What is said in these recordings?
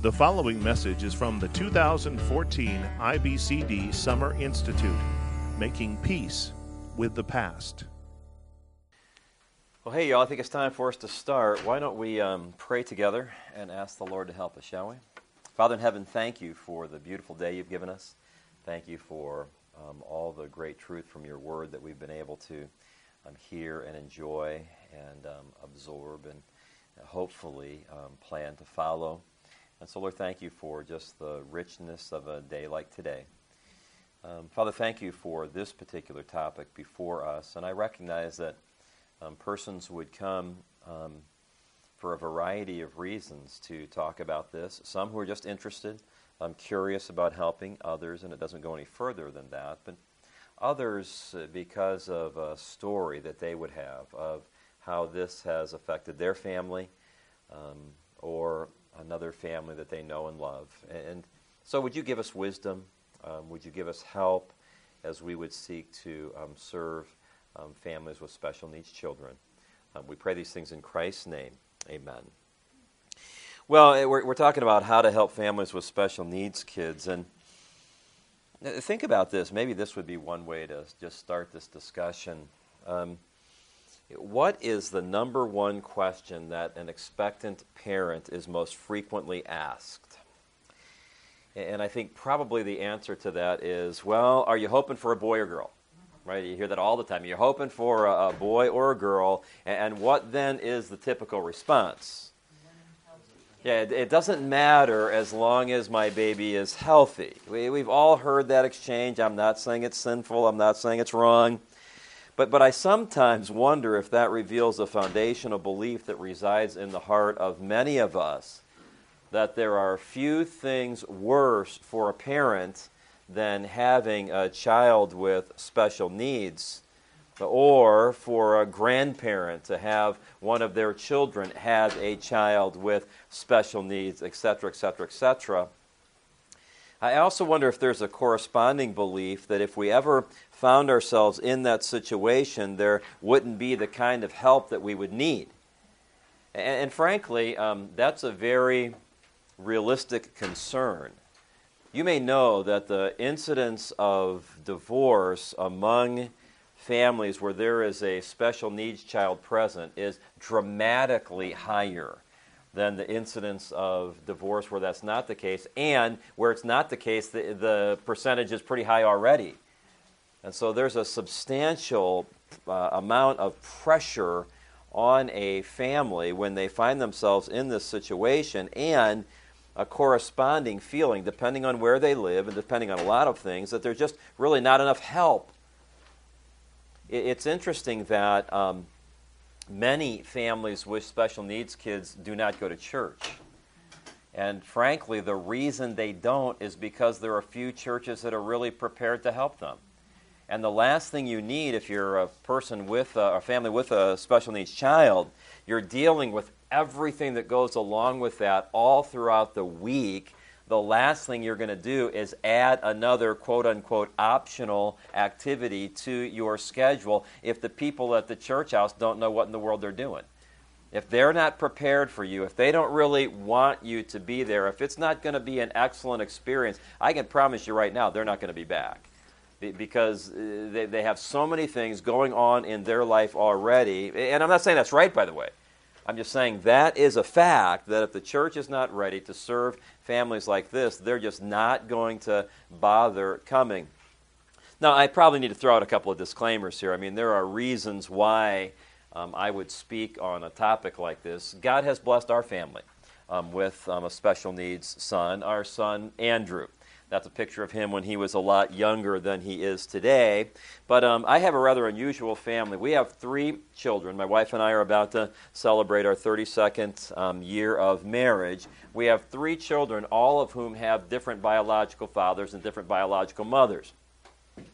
The following message is from the 2014 IBCD Summer Institute Making Peace with the Past. Well, hey, y'all, I think it's time for us to start. Why don't we um, pray together and ask the Lord to help us, shall we? Father in heaven, thank you for the beautiful day you've given us. Thank you for um, all the great truth from your word that we've been able to um, hear and enjoy and um, absorb and hopefully um, plan to follow. And so, Lord, thank you for just the richness of a day like today. Um, Father, thank you for this particular topic before us. And I recognize that um, persons would come um, for a variety of reasons to talk about this. Some who are just interested, um, curious about helping others, and it doesn't go any further than that. But others, uh, because of a story that they would have of how this has affected their family um, or another family that they know and love. And so, would you give us wisdom? Um, would you give us help as we would seek to um, serve um, families with special needs children? Um, we pray these things in Christ's name. Amen. Well, eh, we're, we're talking about how to help families with special needs kids. And eh, think about this. Maybe this would be one way to just start this discussion. Um, what is the number one question that an expectant parent is most frequently asked? And I think probably the answer to that is well, are you hoping for a boy or girl? Right? You hear that all the time. You're hoping for a, boy or a girl. And what then is the typical response? Yeah, it, doesn't matter as long as my baby is healthy. We, we've all heard that exchange. I'm not saying it's sinful, I'm not saying it's wrong. But, but I sometimes wonder if that reveals a foundational belief that resides in the heart of many of us that there are few things worse for a parent than having a child with special needs or for a grandparent to have one of their children have a child with special needs, etc., etc., etc. I also wonder if there's a corresponding belief that if we ever found ourselves in that situation, there wouldn't be the kind of help that we would need. And, and frankly, um, that's a very realistic concern. You may know that the incidence of divorce among families where there is a special needs child present is dramatically higher than the incidence of divorce where that's not the case, and where it's not the case, the, the percentage is pretty high already. And so there's a substantial uh, amount of pressure on a family when they find themselves in this situation and a corresponding feeling, depending on where they live and depending on a lot of things, that there's just really not enough help. It's interesting that um, many families with special needs kids do not go to church. And frankly, the reason they don't is because there are few churches that are really prepared to help them. And the last thing you need if you're a person with a, a family with a special needs child, you're dealing with everything that goes along with that all throughout the week. The last thing you're going to do is add another quote unquote optional activity to your schedule if the people at the church house don't know what in the world they're doing. If they're not prepared for you, if they don't really want you to be there, if it's not going to be an excellent experience, I can promise you right now they're not going to be back because uh, they, they have so many things going on in their life already. And I'm not saying that's right, by the way. I'm just saying that is a fact that if the church is not ready to serve families like this, they're just not going to bother coming. Now, I probably need to throw out a couple of disclaimers here. I mean, there are reasons why um, I would speak on a topic like this. God has blessed our family um, with um, a special needs son, our son Andrew. That's a picture of him when he was a lot younger than he is today. But um, I have a rather unusual family. We have three children. My wife and I are about to celebrate our 32nd um, year of marriage. We have three children, all of whom have different biological fathers and different biological mothers.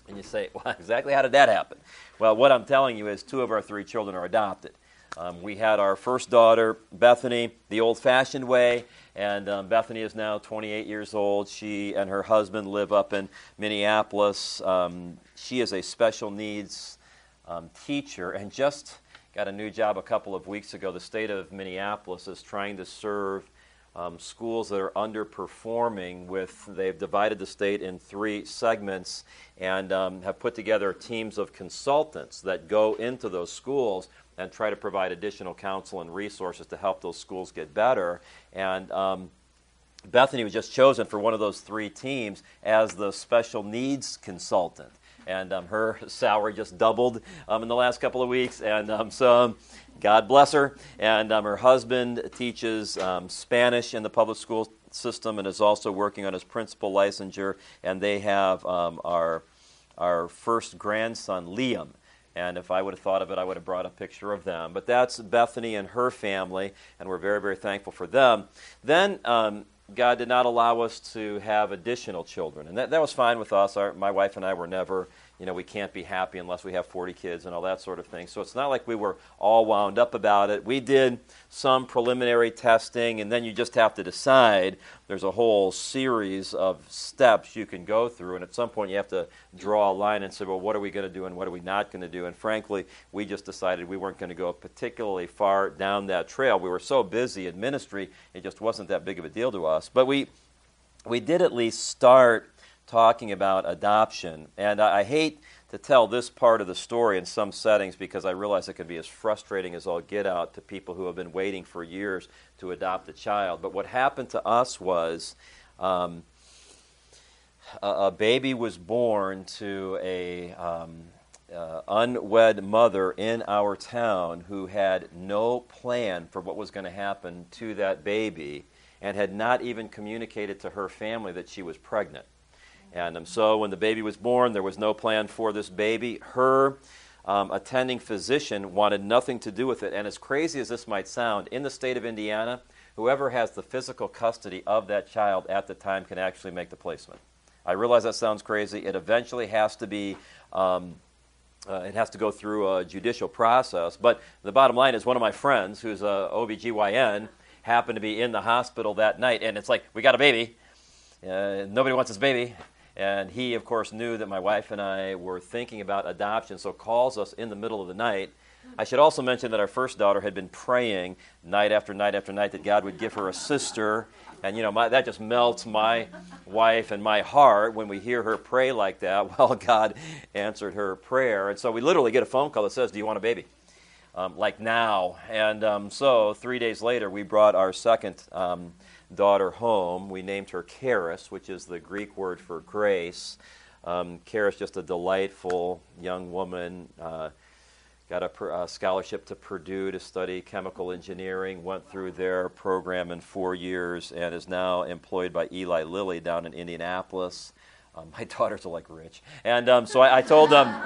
And you say, well, exactly how did that happen? Well, what I'm telling you is two of our three children are adopted. Um, we had our first daughter, Bethany, the old fashioned way, and um, Bethany is now 28 years old. She and her husband live up in Minneapolis. Um, she is a special needs um, teacher and just got a new job a couple of weeks ago. The state of Minneapolis is trying to serve um, schools that are underperforming. With they've divided the state in three segments and um, have put together teams of consultants that go into those schools and try to provide additional counsel and resources to help those schools get better. And um, Bethany was just chosen for one of those three teams as the special needs consultant and um, her salary just doubled um, in the last couple of weeks. And um, so, um, God bless her. And um, her husband teaches Spanish in the public school system and is also working on his principal licensure. And they have our our first grandson, Liam. And if I would have thought of it, I would have brought a picture of them. But that's Bethany and her family, and we're very, very thankful for them. Then um, God did not allow us to have additional children. And that, that was fine with us. Our, my wife and I were never you know, we can't be happy unless we have 40 kids and all that sort of thing. So it's not like we were all wound up about it. We did some preliminary testing, and then you just have to decide. There's a whole series of steps you can go through, and at some point you have to draw a line and say, well, what are we going to do and what are we not going to do? And frankly, we just decided we weren't going to go particularly far down that trail. We were so busy in ministry, it just wasn't that big of a deal to us. But we, we did at least start talking about adoption. And I, I hate to tell this part of the story in some settings because I realize it can be as frustrating as all get out to people who have been waiting for years to adopt a child. But what happened to us was um, a, a, baby was born to a um, uh, unwed mother in our town who had no plan for what was going to happen to that baby and had not even communicated to her family that she was pregnant. And um, so when the baby was born, there was no plan for this baby. Her um, attending physician wanted nothing to do with it. And as crazy as this might sound, in the state of Indiana, whoever has the physical custody of that child at the time can actually make the placement. I realize that sounds crazy. It eventually has to be. Um, uh, it has to go through a judicial process. But the bottom line is one of my friends, who's a OBGYN, happened to be in the hospital that night. And it's like, we got a baby. Uh, nobody wants this baby. And he, of course, knew that my wife and I were thinking about adoption, so calls us in the middle of the night. I should also mention that our first daughter had been praying night after night after night that God would give her a sister. And, you know, my, that just melts my wife and my heart when we hear her pray like that. Well, God answered her prayer. And so we literally get a phone call that says, Do you want a baby? Um, like now. And um, so three days later, we brought our second um, daughter home. We named her Charis, which is the Greek word for grace. Um, Charis, just a delightful young woman. Uh, got a, a, scholarship to Purdue to study chemical engineering, went through their program in four years, and is now employed by Eli Lilly down in Indianapolis. Um, my daughters are like rich, and um, so I, I told them.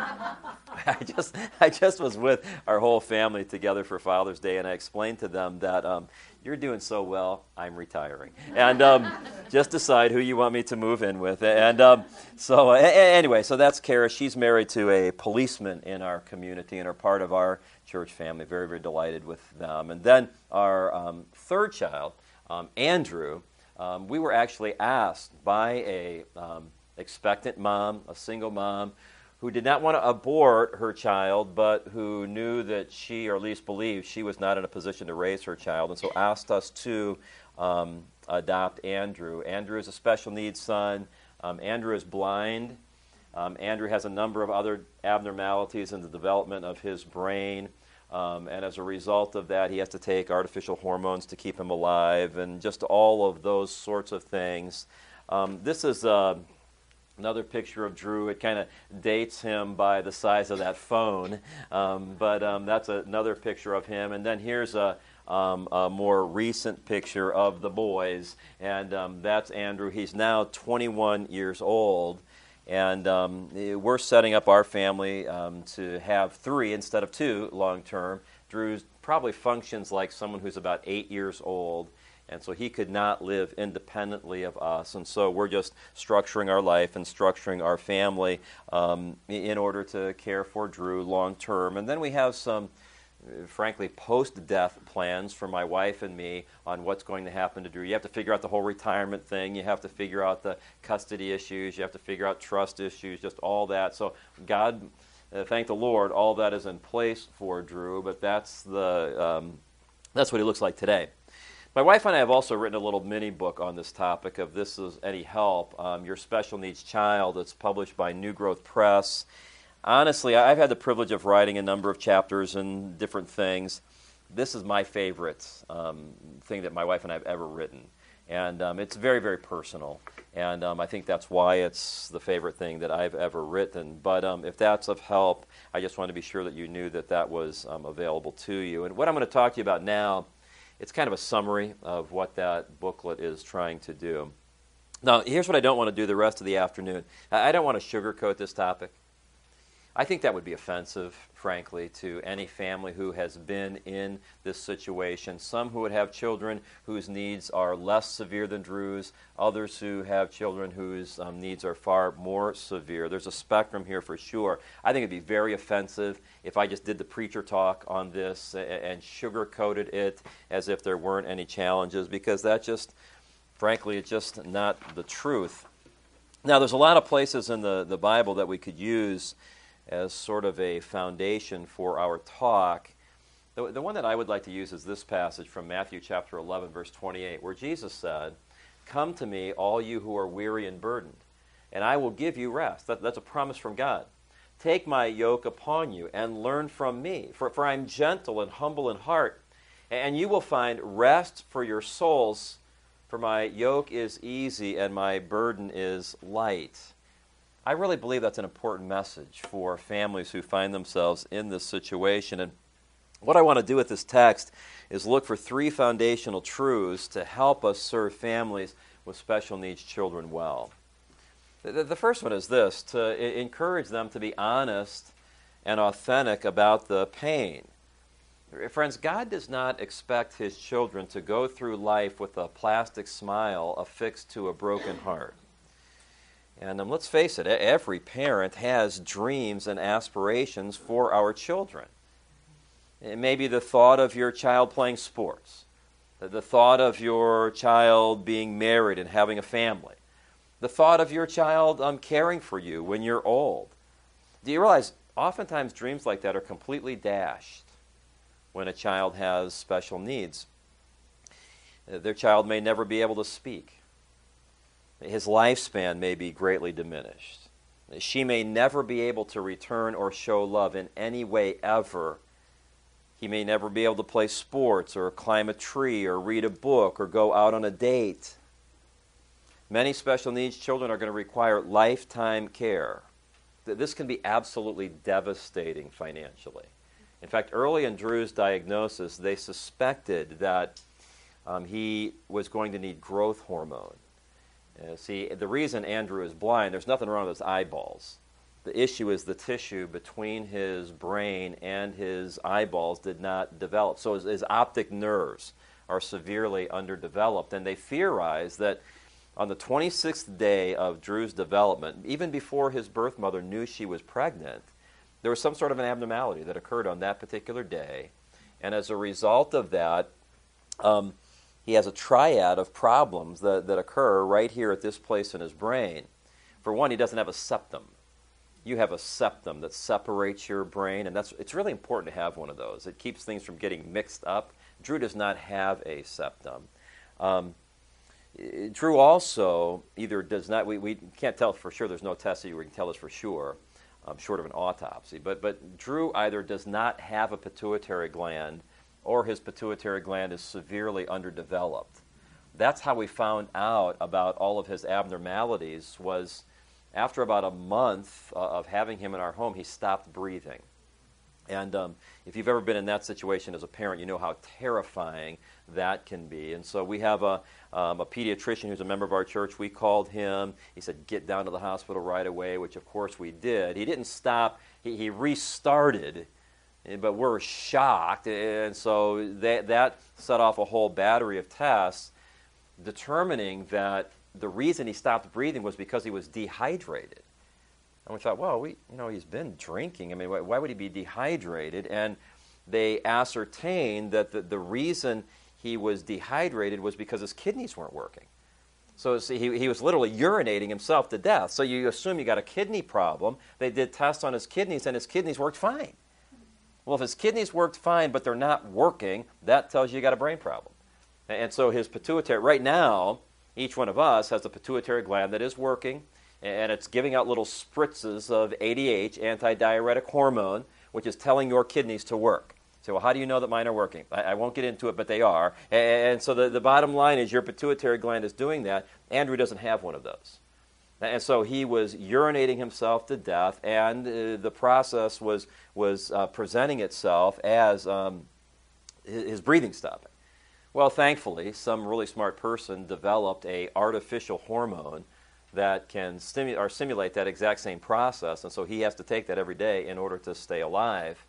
I just I just was with our whole family together for Father's Day, and I explained to them that um, you're doing so well, I'm retiring. And um, just decide who you want me to move in with. And um, so, a- anyway, so that's Charis. She's married to a policeman in our community and are part of our church family. Very, very delighted with them. And then our um, third child, um, Andrew, um, we were actually asked by a um, expectant mom, a single mom, who did not want to abort her child, but who knew that she, or at least believed, she was not in a position to raise her child, and so asked us to um, adopt Andrew. Andrew is a special needs son. Um, Andrew is blind. Um, Andrew has a number of other abnormalities in the development of his brain. Um, and as a result of that, he has to take artificial hormones to keep him alive, and just all of those sorts of things. Um, this is uh, Another picture of Drew. It kind of dates him by the size of that phone, um, but um, that's another picture of him. And then here's a, um, a more recent picture of the boys, and um, that's Andrew. He's now 21 years old, and um, we're setting up our family um, to have three instead of two long term. Drew probably functions like someone who's about eight years old and so he could not live independently of us. And so we're just structuring our life and structuring our family um, in order to care for Drew long term. And then we have some, uh, frankly, post death plans for my wife and me on what's going to happen to Drew. You have to figure out the whole retirement thing, you have to figure out the custody issues, you have to figure out trust issues, just all that. So God. Uh, thank the Lord, all that is in place for Drew, but that's the um, that's what he looks like today. My wife and I have also written a little mini book on this topic of This Is Any Help, um, Your Special Needs Child. It's published by New Growth Press. Honestly, I've had the privilege of writing a number of chapters and different things. This is my favorite um, thing that my wife and I have ever written. And um, it's very, very personal. And um, I think that's why it's the favorite thing that I've ever written. But um, if that's of help, I just want to be sure that you knew that that was um, available to you. And what I'm going to talk to you about now, it's kind of a summary of what that booklet is trying to do. Now, here's what I don't want to do the rest of the afternoon. I don't want to sugarcoat this topic. I think that would be offensive, frankly, to any family who has been in this situation. Some who would have children whose needs are less severe than Drew's, others who have children whose um, needs are far more severe. There's a spectrum here for sure. I think it'd be very offensive if I just did the preacher talk on this and sugarcoated it as if there weren't any challenges, because that just, frankly, it's just not the truth. Now, there's a lot of places in the, the Bible that we could use as sort of a foundation for our talk. The, the one that I would like to use is this passage from Matthew chapter 11, verse 28, where Jesus said, Come to me, all you who are weary and burdened, and I will give you rest. That, that's a promise from God. Take my yoke upon you and learn from me, for, for I am gentle and humble in heart, and you will find rest for your souls, for my yoke is easy and my burden is light. I really believe that's an important message for families who find themselves in this situation. And what I want to do with this text is look for three foundational truths to help us serve families with special needs children well. The, the first one is this to encourage them to be honest and authentic about the pain. Friends, God does not expect His children to go through life with a plastic smile affixed to a broken heart. And um, let's face it, every parent has dreams and aspirations for our children. It may be the thought of your child playing sports, the thought of your child being married and having a family, the thought of your child um, caring for you when you're old. Do you realize oftentimes dreams like that are completely dashed when a child has special needs? Their child may never be able to speak his lifespan may be greatly diminished. She may never be able to return or show love in any way ever. He may never be able to play sports or climb a tree or read a book or go out on a date. Many special needs children are going to require lifetime care. This can be absolutely devastating financially. In fact, early in Drew's diagnosis, they suspected that um, he was going to need growth hormone. Uh, see, the reason Andrew is blind, there's nothing wrong with his eyeballs. The issue is the tissue between his brain and his eyeballs did not develop. So his, his optic nerves are severely underdeveloped. And they theorize that on the 26th day of Drew's development, even before his birth mother knew she was pregnant, there was some sort of an abnormality that occurred on that particular day. And as a result of that, um, he has a triad of problems that, that occur right here at this place in his brain. For one, he doesn't have a septum. You have a septum that separates your brain, and that's it's really important to have one of those. It keeps things from getting mixed up. Drew does not have a septum. Um, Drew also either does not, we, we can't tell for sure, there's no test that you can tell us for sure, um, short of an autopsy, but, but Drew either does not have a pituitary gland or his pituitary gland is severely underdeveloped. That's how we found out about all of his abnormalities was after about a month uh, of having him in our home, he stopped breathing. And um, if you've ever been in that situation as a parent, you know how terrifying that can be. And so we have a, um, a pediatrician who's a member of our church. We called him. He said, Get down to the hospital right away, which of course we did. He didn't stop, he, he restarted but we're shocked. And so that, that set off a whole battery of tests determining that the reason he stopped breathing was because he was dehydrated. And we thought, well, we, you know, he's been drinking. I mean, why, why would he be dehydrated? And they ascertained that the, the reason he was dehydrated was because his kidneys weren't working. So see, he, he was literally urinating himself to death. So you assume you got a kidney problem. They did tests on his kidneys, and his kidneys worked fine. Well, if his kidneys worked fine, but they're not working, that tells you you got a brain problem. And so his pituitary, right now, each one of us has a pituitary gland that is working, and it's giving out little spritzes of ADH, antidiuretic hormone, which is telling your kidneys to work. So, well, how do you know that mine are working? I, I won't get into it, but they are. And, so the, the bottom line is your pituitary gland is doing that. Andrew doesn't have one of those. And so he was urinating himself to death, and uh, the process was, was uh, presenting itself as um, his breathing stopping. Well, thankfully, some really smart person developed a artificial hormone that can stimulate or simulate that exact same process, and so he has to take that every day in order to stay alive.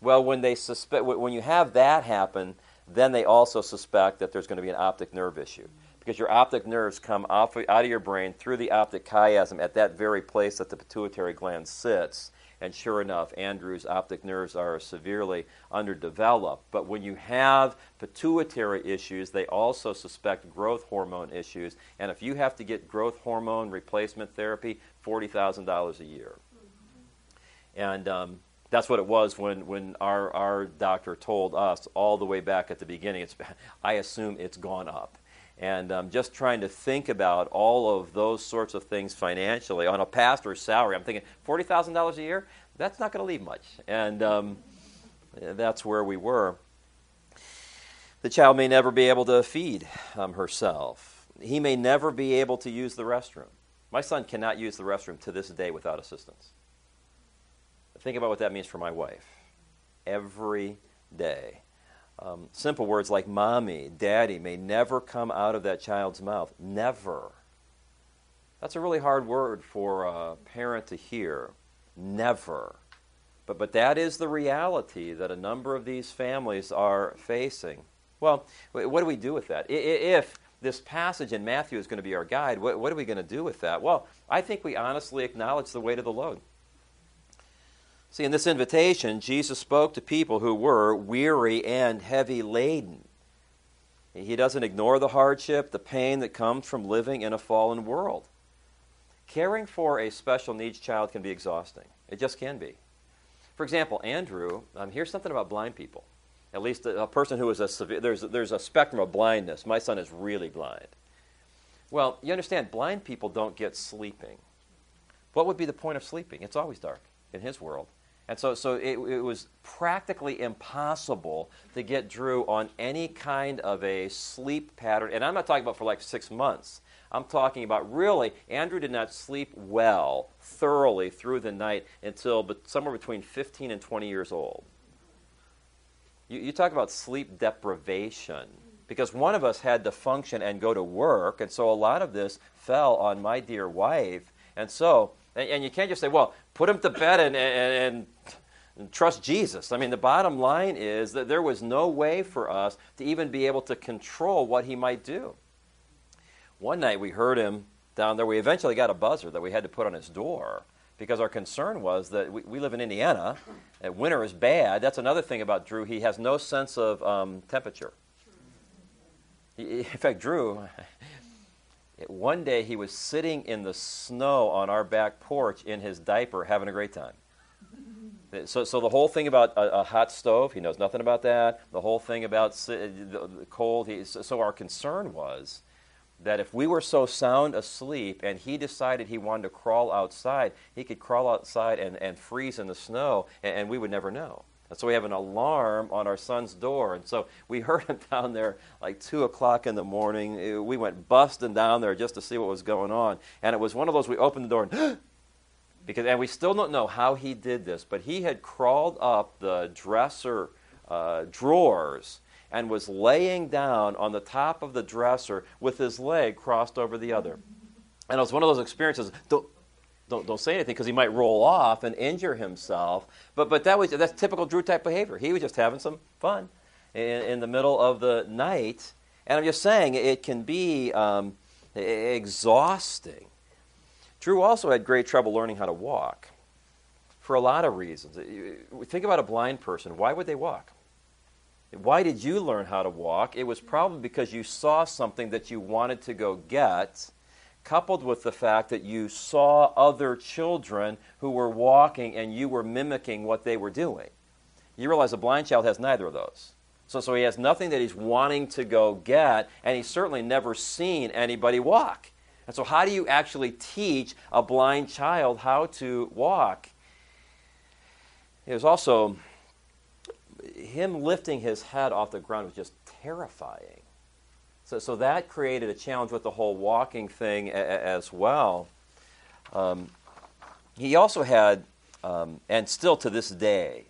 Well, when they suspect when you have that happen, then they also suspect that there's going to be an optic nerve issue because your optic nerves come off, out of your brain through the optic chiasm at that very place that the pituitary gland sits and sure enough, Andrew's optic nerves are severely underdeveloped. But when you have pituitary issues, they also suspect growth hormone issues. And if you have to get growth hormone replacement therapy, $40,000 a year. And um, that's what it was when, when our, our doctor told us all the way back at the beginning. It's, I assume it's gone up and um, just trying to think about all of those sorts of things financially on a pastor's salary. I'm thinking forty thousand dollars a year. That's not going to leave much, and um, that's where we were. The child may never be able to feed um, herself. He may never be able to use the restroom. My son cannot use the restroom to this day without assistance. Think about what that means for my wife. Every day um, simple words like mommy, daddy may never come out of that child's mouth. Never. That's a really hard word for a parent to hear. Never. But, but that is the reality that a number of these families are facing. Well, what do we do with that? If this passage in Matthew is going to be our guide, what, what are we going to do with that? Well, I think we honestly acknowledge the weight of the load. See, in this invitation, Jesus spoke to people who were weary and heavy laden. He doesn't ignore the hardship, the pain that comes from living in a fallen world. Caring for a special needs child can be exhausting. It just can be. For example, Andrew, um, here's something about blind people. At least a, a person who is a severe, there's, there's a spectrum of blindness. My son is really blind. Well, you understand, blind people don't get sleeping. What would be the point of sleeping? It's always dark in his world. And so, so it, it, was practically impossible to get Drew on any kind of a sleep pattern. And I'm not talking about for like six months. I'm talking about really, Andrew did not sleep well, thoroughly through the night until somewhere between 15 and 20 years old. You, you talk about sleep deprivation because one of us had to function and go to work, and so a lot of this fell on my dear wife. And so, and, and you can't just say, well, put him to bed and, and, and trust Jesus. I mean, the bottom line is that there was no way for us to even be able to control what he might do. One night we heard him down there. We eventually got a buzzer that we had to put on his door because our concern was that we, we live in Indiana. And winter is bad. That's another thing about Drew. He has no sense of um, temperature. In fact, Drew, one day he was sitting in the snow on our back porch in his diaper having a great time. So, so the whole thing about a, a hot stove, he knows nothing about that. The whole thing about uh, the cold, he, so our concern was that if we were so sound asleep and he decided he wanted to crawl outside, he could crawl outside and, and freeze in the snow, and, and we would never know. So we have an alarm on our son's door. And so we heard him down there like 2 o'clock in the morning. We went busting down there just to see what was going on. And it was one of those we opened the door and because and we still don't know how he did this, but he had crawled up the dresser uh, drawers and was laying down on the top of the dresser with his leg crossed over the other. And it was one of those experiences. Don't, don't, don't say anything because he might roll off and injure himself. But, but that was, that's typical Drew type behavior. He was just having some fun in, in the middle of the night. And I'm just saying, it can be um, exhausting. Drew also had great trouble learning how to walk for a lot of reasons. Think about a blind person. Why would they walk? Why did you learn how to walk? It was probably because you saw something that you wanted to go get coupled with the fact that you saw other children who were walking and you were mimicking what they were doing. You realize a blind child has neither of those. So, so he has nothing that he's wanting to go get, and he's certainly never seen anybody walk. And so, how do you actually teach a blind child how to walk? It was also him lifting his head off the ground was just terrifying. So, so that created a challenge with the whole walking thing a, a, as well. Um, he also had, um, and still to this day,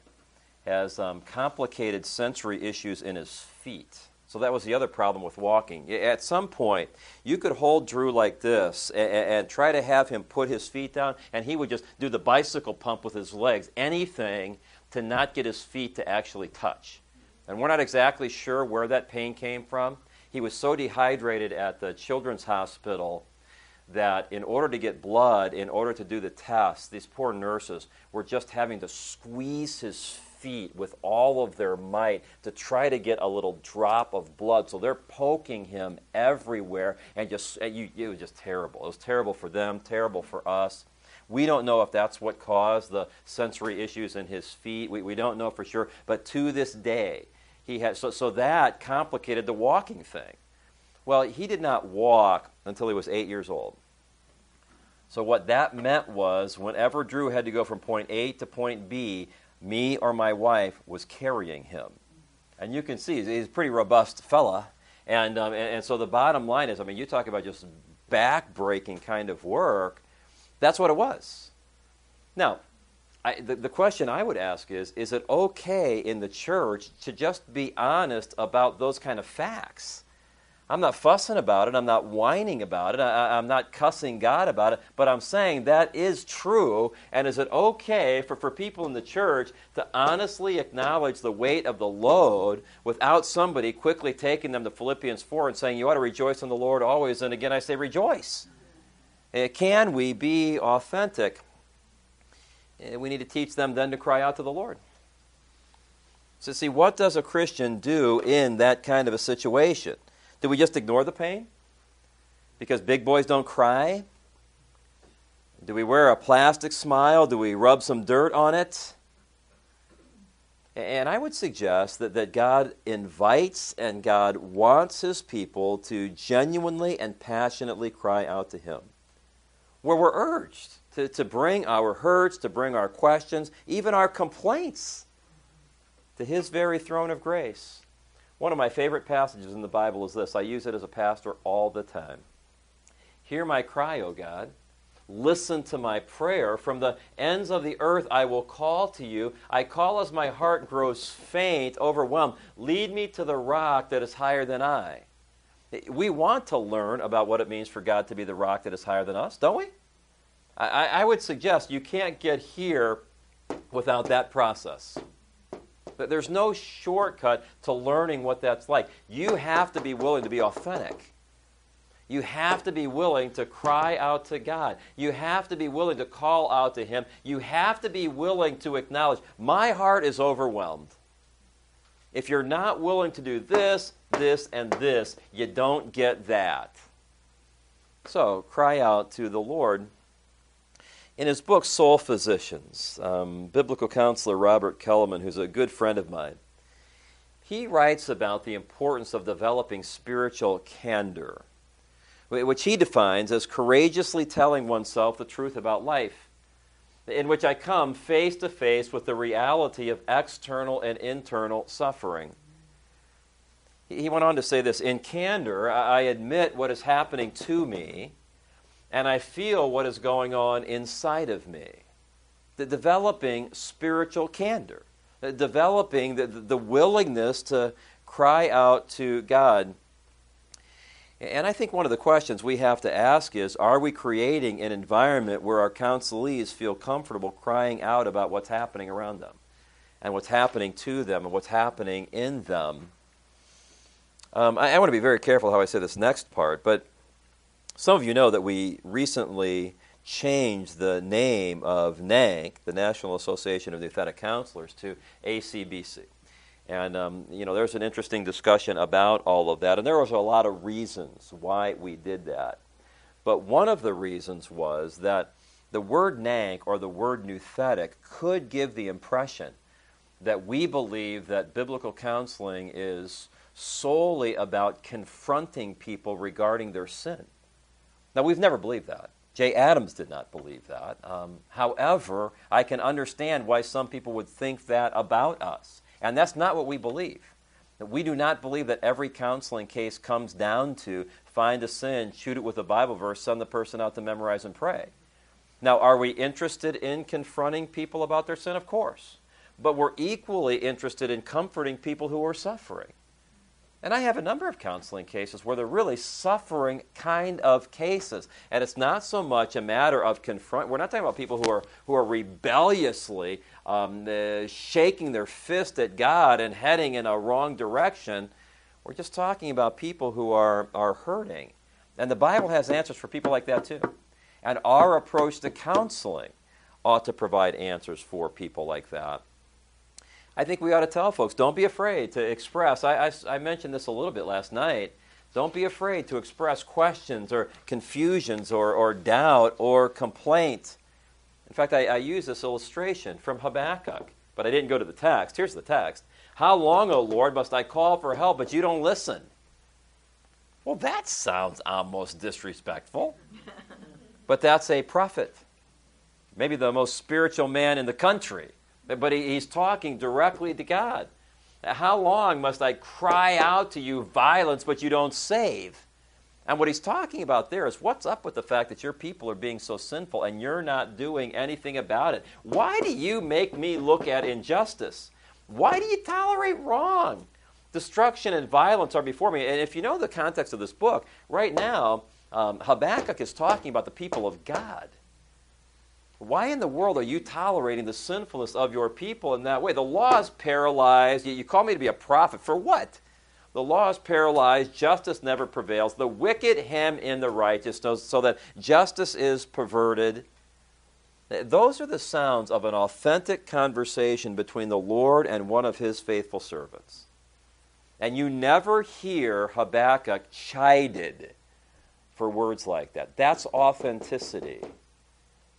has um, complicated sensory issues in his feet. So that was the other problem with walking. At some point, you could hold Drew like this and, and, try to have him put his feet down, and he would just do the bicycle pump with his legs, anything to not get his feet to actually touch. And we're not exactly sure where that pain came from. He was so dehydrated at the children's hospital that in order to get blood, in order to do the test, these poor nurses were just having to squeeze his feet with all of their might to try to get a little drop of blood. So they're poking him everywhere, and just you, it was just terrible. It was terrible for them, terrible for us. We don't know if that's what caused the sensory issues in his feet. We, we don't know for sure. But to this day, he had so, so that complicated the walking thing. Well, he did not walk until he was eight years old. So what that meant was whenever Drew had to go from point A to point B, me or my wife was carrying him. And you can see he's a pretty robust fella. And, um, and, and so the bottom line is, I mean, you talk about just back-breaking kind of work. That's what it was. Now, I, the, the question I would ask is Is it okay in the church to just be honest about those kind of facts? I'm not fussing about it. I'm not whining about it. I, am not cussing God about it. But I'm saying that is true. And is it okay for, for people in the church to honestly acknowledge the weight of the load without somebody quickly taking them to Philippians 4 and saying, You ought to rejoice in the Lord always? And again, I say, Rejoice. Eh, can we be authentic? We need to teach them then to cry out to the Lord. So, see, what does a Christian do in that kind of a situation? Do we just ignore the pain? Because big boys don't cry? Do we wear a plastic smile? Do we rub some dirt on it? And I would suggest that, that God invites and God wants his people to genuinely and passionately cry out to him where we're urged to, to bring our hurts, to bring our questions, even our complaints to His very throne of grace. One of my favorite passages in the Bible is this. I use it as a pastor all the time. Hear my cry, O God. Listen to my prayer. From the ends of the earth I will call to you. I call as my heart grows faint, overwhelmed. Lead me to the rock that is higher than I. We want to learn about what it means for God to be the rock that is higher than us, don't we? I, I would suggest you can't get here without that process. There's no shortcut to learning what that's like. You have to be willing to be authentic. You have to be willing to cry out to God. You have to be willing to call out to Him. You have to be willing to acknowledge, my heart is overwhelmed. If you're not willing to do this, this, and this, you don't get that. So cry out to the Lord. In his book, Soul Physicians, um, biblical counselor Robert Kellemen, who's a good friend of mine, he writes about the importance of developing spiritual candor, which he defines as courageously telling oneself the truth about life, in which I come face to face with the reality of external and internal suffering. He went on to say this In candor, I admit what is happening to me, and I feel what is going on inside of me. The developing spiritual candor, the developing the, the willingness to cry out to God. And I think one of the questions we have to ask is Are we creating an environment where our counselees feel comfortable crying out about what's happening around them and what's happening to them and what's happening in them? Um, I, I want to be very careful how I say this next part, but some of you know that we recently changed the name of NANC, the National Association of Nouthetic Counselors, to ACBC. And, um, you know, there's an interesting discussion about all of that, and there was a lot of reasons why we did that. But one of the reasons was that the word NANC or the word nouthetic could give the impression that we believe that biblical counseling is solely about confronting people regarding their sin. Now, we've never believed that. Jay Adams did not believe that. Um, however, I can understand why some people would think that about us. And that's not what we believe. We do not believe that every counseling case comes down to find a sin, shoot it with a Bible verse, send the person out to memorize and pray. Now, are we interested in confronting people about their sin? Of course. But we're equally interested in comforting people who are suffering. And I have a number of counseling cases where they're really suffering kind of cases. And it's not so much a matter of confront. We're not talking about people who are, who are rebelliously um, uh, shaking their fist at God and heading in a wrong direction. We're just talking about people who are, are hurting. And the Bible has answers for people like that too. And our approach to counseling ought to provide answers for people like that. I think we ought to tell folks don't be afraid to express. I, I, I, mentioned this a little bit last night. Don't be afraid to express questions or confusions or, or doubt or complaint. In fact, I, I use this illustration from Habakkuk, but I didn't go to the text. Here's the text How long, O Lord, must I call for help, but you don't listen? Well, that sounds almost disrespectful. but that's a prophet, maybe the most spiritual man in the country but he's talking directly to God. How long must I cry out to you violence, but you don't save? And what he's talking about there is what's up with the fact that your people are being so sinful and you're not doing anything about it? Why do you make me look at injustice? Why do you tolerate wrong? Destruction and violence are before me. And if you know the context of this book, right now, um, Habakkuk is talking about the people of God. Why in the world are you tolerating the sinfulness of your people in that way? The law is paralyzed. You call me to be a prophet. For what? The law is paralyzed. Justice never prevails. The wicked hem in the righteous so that justice is perverted. Those are the sounds of an authentic conversation between the Lord and one of his faithful servants. And you never hear Habakkuk chided for words like that. That's authenticity.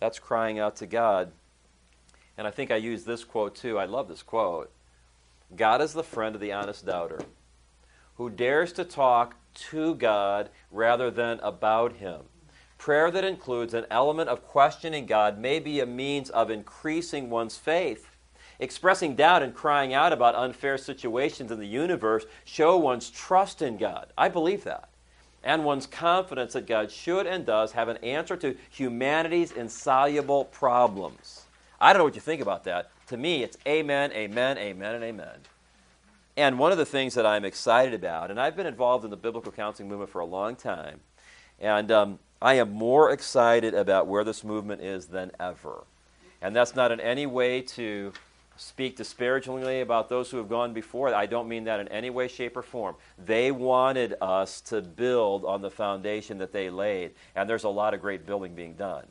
That's crying out to God. And I think I use this quote too. I love this quote. God is the friend of the honest doubter who dares to talk to God rather than about Him. Prayer that includes an element of questioning God may be a means of increasing one's faith. Expressing doubt and crying out about unfair situations in the universe show one's trust in God. I believe that and one's confidence that God should and does have an answer to humanity's insoluble problems. I don't know what you think about that. To me, it's amen, amen, amen, and amen. And one of the things that I'm excited about, and I've been involved in the biblical counseling movement for a long time, and um, I am more excited about where this movement is than ever. And that's not in any way to speak disparagingly about those who have gone before. I don't mean that in any way, shape, or form. They wanted us to build on the foundation that they laid, and there's a lot of great building being done.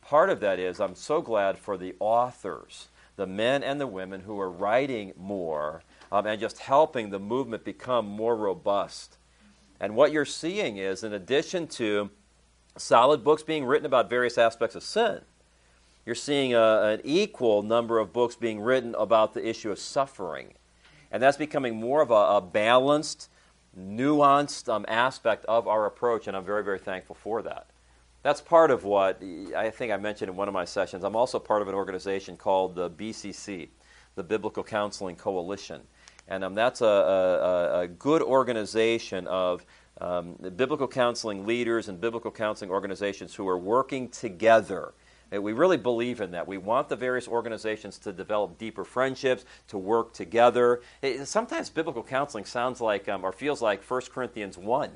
Part of that is I'm so glad for the authors, the men and the women who are writing more um, and just helping the movement become more robust. And what you're seeing is, in addition to solid books being written about various aspects of sin, you're seeing a, an equal number of books being written about the issue of suffering. And that's becoming more of a, a balanced, nuanced um, aspect of our approach, and I'm very, very thankful for that. That's part of what I think I mentioned in one of my sessions. I'm also part of an organization called the BCC, the Biblical Counseling Coalition. And um, that's a, a, a, good organization of um, biblical counseling leaders and biblical counseling organizations who are working together we really believe in that. We want the various organizations to develop deeper friendships, to work together. It, sometimes biblical counseling sounds like um, or feels like 1 Corinthians 1,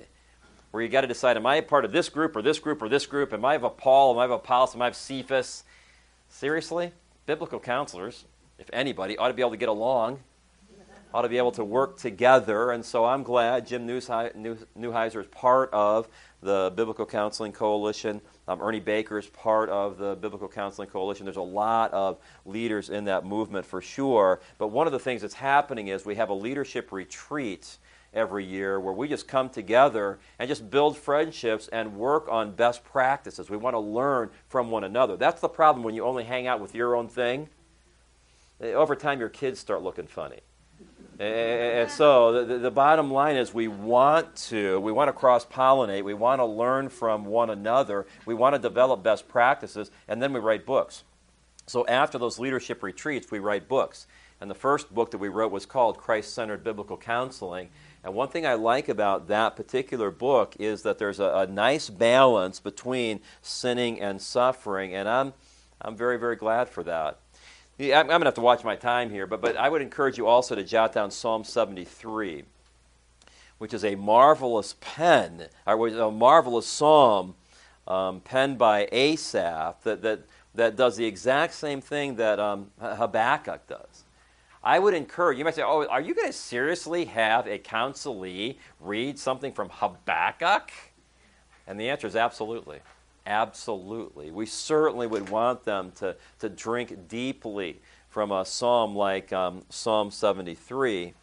where you got to decide am I a part of this group or this group or this group? Am I of a Paul? Am I of Apollos? Am I of Cephas? Seriously? Biblical counselors, if anybody, ought to be able to get along, ought to be able to work together. And so I'm glad Jim Newheiser is part of the Biblical Counseling Coalition. Um, Ernie Baker is part of the Biblical Counseling Coalition. There's a lot of leaders in that movement for sure. But one of the things that's happening is we have a leadership retreat every year where we just come together and just build friendships and work on best practices. We want to learn from one another. That's the problem when you only hang out with your own thing. over time your kids start looking funny. And so the, the bottom line is we want to we want to cross pollinate. We want to learn from one another. We want to develop best practices, and then we write books. So after those leadership retreats, we write books. And the first book that we wrote was called Christ Centered Biblical Counseling. And one thing I like about that particular book is that there's a, a nice balance between sinning and suffering. And I'm, I'm very, very glad for that. I'm, going to have to watch my time here, but, but I would encourage you also to jot down Psalm 73, which is a marvelous pen, or a marvelous psalm um, penned by Asaph that, that, that does the exact same thing that um, Habakkuk does. I would encourage, you might say, oh, are you going to seriously have a counselee read something from Habakkuk? And the answer is absolutely. Absolutely. We certainly would want them to, to drink deeply from a psalm like um, Psalm 73.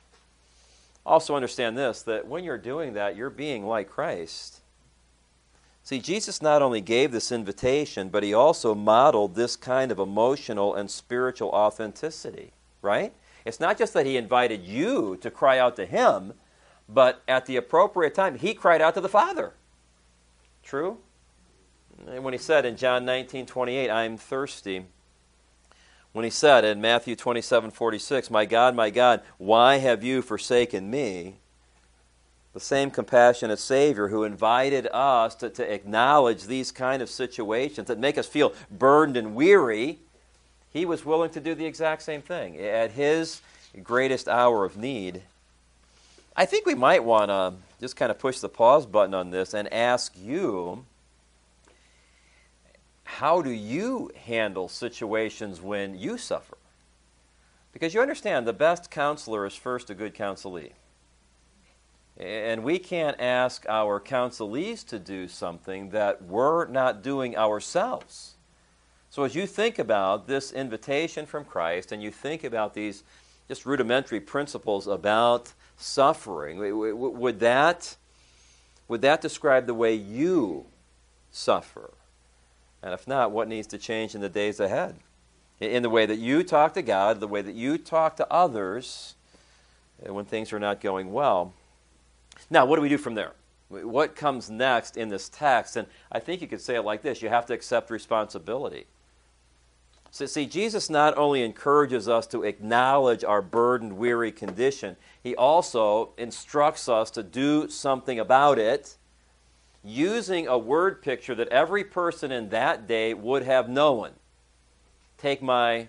Also, understand this that when you're doing that, you're being like Christ. See, Jesus not only gave this invitation, but he also modeled this kind of emotional and spiritual authenticity, right? It's not just that he invited you to cry out to him, but at the appropriate time, he cried out to the Father. True? When he said in John 19 28, I'm thirsty, when he said in Matthew 27 46, My God, my God, why have you forsaken me? The same compassionate Savior who invited us to, to acknowledge these kind of situations that make us feel burdened and weary, he was willing to do the exact same thing at his greatest hour of need. I think we might want to just kind of push the pause button on this and ask you how do you handle situations when you suffer? Because you understand, the best counselor is first a good counselee. And we can't ask our counselees to do something that we're not doing ourselves. So, as you think about this invitation from Christ and you think about these just rudimentary principles about suffering, would that, would that describe the way you suffer? And if not, what needs to change in the days ahead? In the way that you talk to God, the way that you talk to others uh, when things are not going well. Now, what do we do from there? What comes next in this text? And I think you could say it like this you have to accept responsibility. So, see, Jesus not only encourages us to acknowledge our burdened, weary condition, he also instructs us to do something about it using a word picture that every person in that day would have known. Take my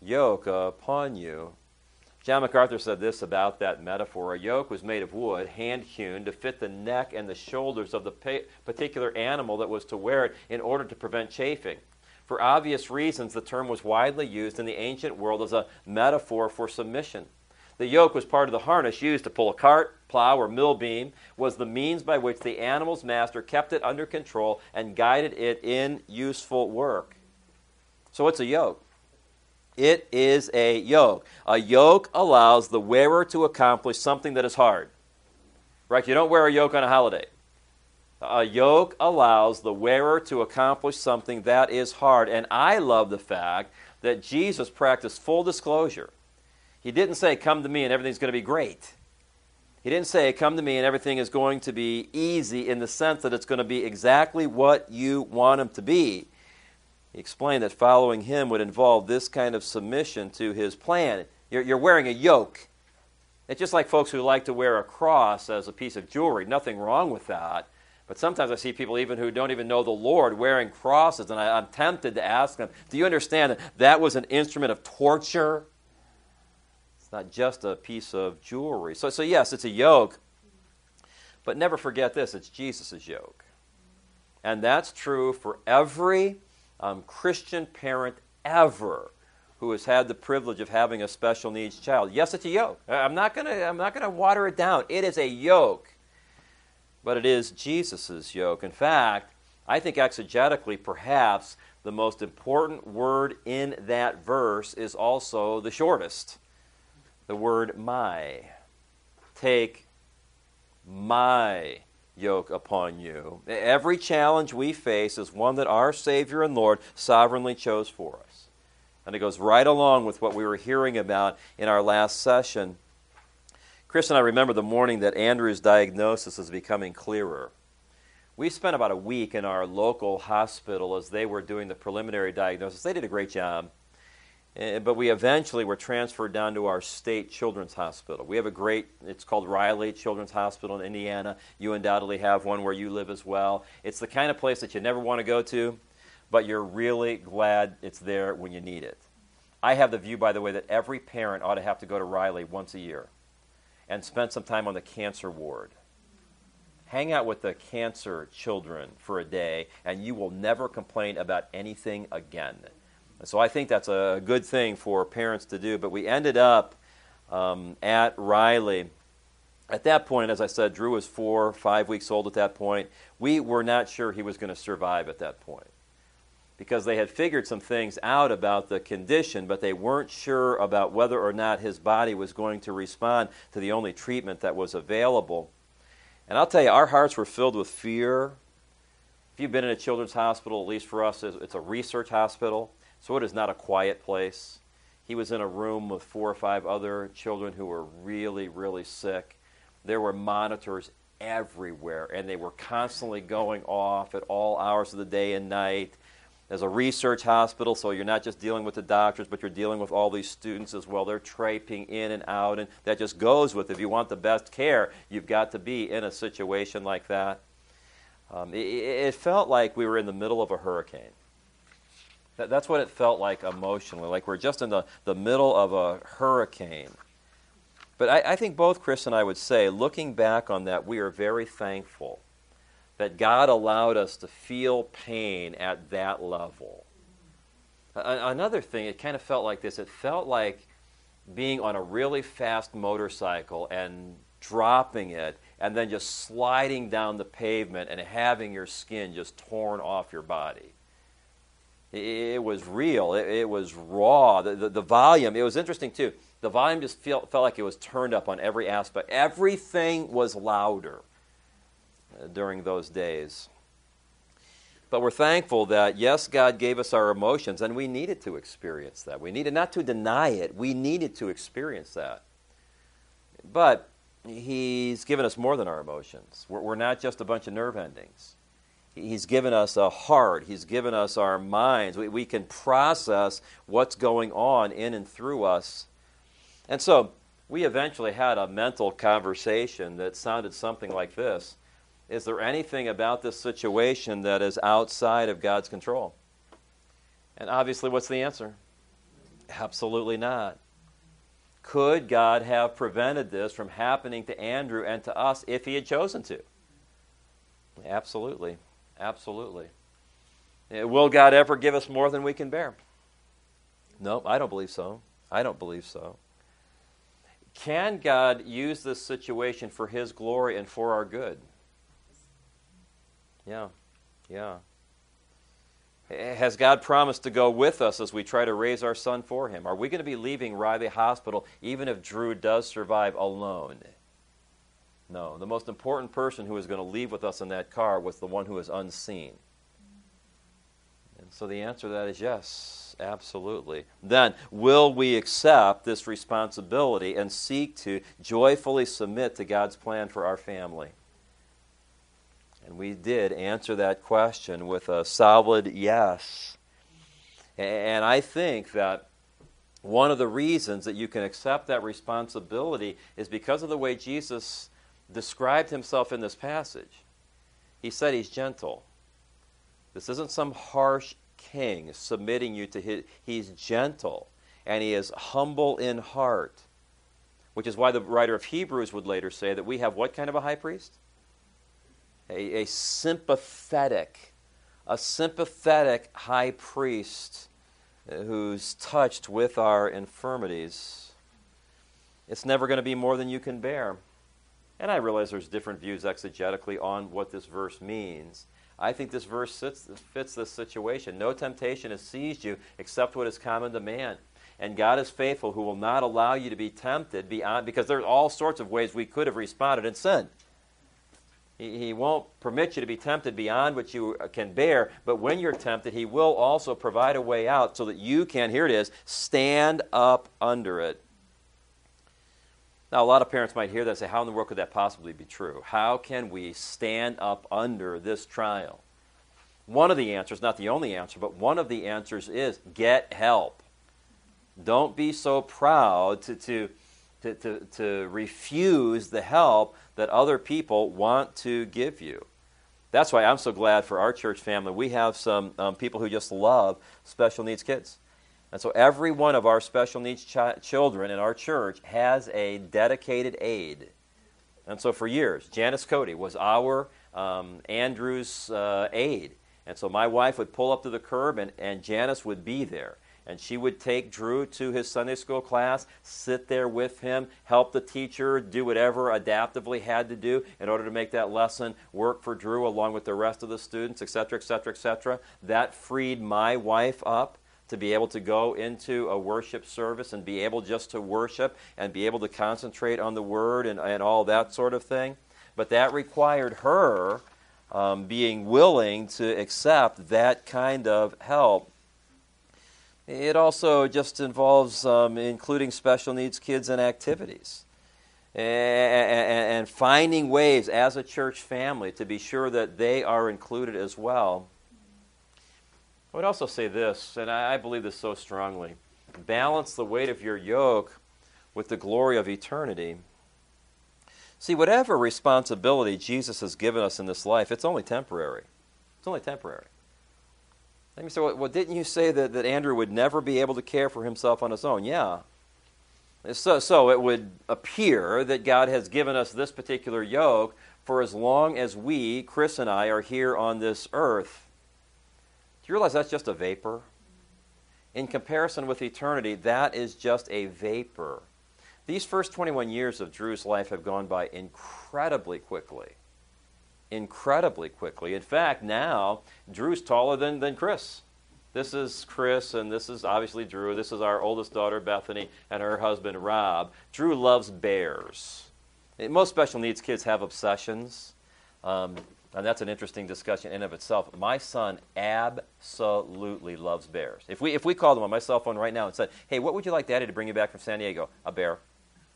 yoke upon you. John MacArthur said this about that metaphor. A yoke was made of wood, hand hewn, to fit the neck and the shoulders of the particular animal that was to wear it in order to prevent chafing. For obvious reasons, the term was widely used in the ancient world as a metaphor for submission. The yoke was part of the harness used to pull a cart, plow, or mill beam, was the means by which the animal's master kept it under control and guided it in useful work. So, what's a yoke? It is a yoke. A yoke allows the wearer to accomplish something that is hard. Right? You don't wear a yoke on a holiday. A yoke allows the wearer to accomplish something that is hard. And I love the fact that Jesus practiced full disclosure. He didn't say, Come to me and everything's going to be great. He didn't say, Come to me and everything is going to be easy in the sense that it's going to be exactly what you want him to be. He explained that following him would involve this kind of submission to his plan. You're, you're wearing a yoke. It's just like folks who like to wear a cross as a piece of jewelry. Nothing wrong with that. But sometimes I see people even who don't even know the Lord wearing crosses, and I, am tempted to ask them, Do you understand that that was an instrument of torture? It's not just a piece of jewelry. So, so yes, it's a yoke, but never forget this it's Jesus' yoke. And that's true for every um, Christian parent ever who has had the privilege of having a special needs child. Yes, it's a yoke. I'm not going to I'm not going to water it down. It is a yoke. But it is Jesus' yoke. In fact, I think exegetically perhaps the most important word in that verse is also the shortest the word my. Take my yoke upon you. Every challenge we face is one that our Savior and Lord sovereignly chose for us. And it goes right along with what we were hearing about in our last session. Chris and I remember the morning that Andrew's diagnosis was becoming clearer. We spent about a week in our local hospital as they were doing the preliminary diagnosis. They did a great job. Eh, but we eventually were transferred down to our state children's hospital. We have a great, it's called Riley Children's Hospital in Indiana. You undoubtedly have one where you live as well. It's the kind of place that you never want to go to, but you're really glad it's there when you need it. I have the view, by the way, that every parent ought to have to go to Riley once a year and spend some time on the cancer ward hang out with the cancer children for a day, and you will never complain about anything again. So I think that's a good thing for parents to do. But we ended up um, at Riley. At that point, as I said, Drew was four, five weeks old at that point. We were not sure he was going to survive at that point because they had figured some things out about the condition, but they weren't sure about whether or not his body was going to respond to the only treatment that was available. And I'll tell you, our hearts were filled with fear. If you've been in a children's hospital, at least for us, it's a research hospital, so it is not a quiet place. He was in a room with four or five other children who were really, really sick. There were monitors everywhere, and they were constantly going off at all hours of the day and night. There's a research hospital, so you're not just dealing with the doctors, but you're dealing with all these students as well. They're traipsing in and out, and that just goes with if you want the best care, you've got to be in a situation like that. Um, it, it, felt like we were in the middle of a hurricane. That, that's what it felt like emotionally, like we're just in the, the middle of a hurricane. But I, I think both Chris and I would say, looking back on that, we are very thankful that God allowed us to feel pain at that level. Another thing, it kind of felt like this. It felt like being on a really fast motorcycle and dropping it and then just sliding down the pavement and having your skin just torn off your body. It was real. It, was raw. The, the, the, volume, it was interesting too. The volume just felt, felt like it was turned up on every aspect. Everything was louder uh, during those days. But we're thankful that, yes, God gave us our emotions, and we needed to experience that. We needed not to deny it, we needed to experience that. But He's given us more than our emotions. We're, we're not just a bunch of nerve endings. He's given us a heart, He's given us our minds. We, we can process what's going on in and through us. And so, we eventually had a mental conversation that sounded something like this is there anything about this situation that is outside of God's control? And obviously, what's the answer? Absolutely not. Could God have prevented this from happening to Andrew and to us if he had chosen to? Absolutely. Absolutely. Eh, will God ever give us more than we can bear? No, I don't believe so. I don't believe so. Can God use this situation for His glory and for our good? Yeah, yeah. Has God promised to go with us as we try to raise our son for him? Are we going to be leaving Riley Hospital even if Drew does survive alone? No. The most important person who is going to leave with us in that car was the one who is unseen. And so the answer to that is yes, absolutely. Then, will we accept this responsibility and seek to joyfully submit to God's plan for our family? And we did answer that question with a solid yes. And I think that one of the reasons that you can accept that responsibility is because of the way Jesus described himself in this passage. He said he's gentle. This isn't some harsh king submitting you to his. He's gentle and he is humble in heart, which is why the writer of Hebrews would later say that we have what kind of a high priest? a, a sympathetic, a sympathetic high priest uh, who's touched with our infirmities. It's never going to be more than you can bear. And I realize there's different views exegetically on what this verse means. I think this verse fits, fits this situation. No temptation has seized you except what is common to man. And God is faithful who will not allow you to be tempted beyond, because there are all sorts of ways we could have responded and sin. He, he won't permit you to be tempted beyond what you can bear, but when you're tempted, He will also provide a way out so that you can, here it is, stand up under it. Now, a lot of parents might hear that and say, How in the world could that possibly be true? How can we stand up under this trial? One of the answers, not the only answer, but one of the answers is get help. Don't be so proud to, to, to, to, to refuse the help that other people want to give you. That's why I'm so glad for our church family. We have some um, people who just love special needs kids. And so every one of our special needs ch- children in our church has a dedicated aide. And so for years, Janice Cody was our um, Andrew's uh, aide. And so my wife would pull up to the curb, and, and Janice would be there. And she would take Drew to his Sunday school class, sit there with him, help the teacher do whatever adaptively had to do in order to make that lesson work for Drew along with the rest of the students, etc., etc., etc. That freed my wife up to be able to go into a worship service and be able just to worship and be able to concentrate on the word and, and all that sort of thing. But that required her um, being willing to accept that kind of help. It also just involves um, including special needs kids in activities. And, finding ways as a church family to be sure that they are included as well I would also say this, and I believe this so strongly balance the weight of your yoke with the glory of eternity. See, whatever responsibility Jesus has given us in this life, it's only temporary. It's only temporary. Let me say, well, didn't you say that, that Andrew would never be able to care for himself on his own? Yeah. So, so it would appear that God has given us this particular yoke for as long as we, Chris and I, are here on this earth you realize that's just a vapor? In comparison with eternity, that is just a vapor. These first 21 years of Drew's life have gone by incredibly quickly. Incredibly quickly. In fact, now, Drew's taller than, than Chris. This is Chris, and this is obviously Drew. This is our oldest daughter, Bethany, and her husband, Rob. Drew loves bears. Most special needs kids have obsessions. Um, and that's an interesting discussion in of itself. My son absolutely loves bears. If we if we called him on my cell phone right now and said, "Hey, what would you like Daddy to bring you back from San Diego?" A bear,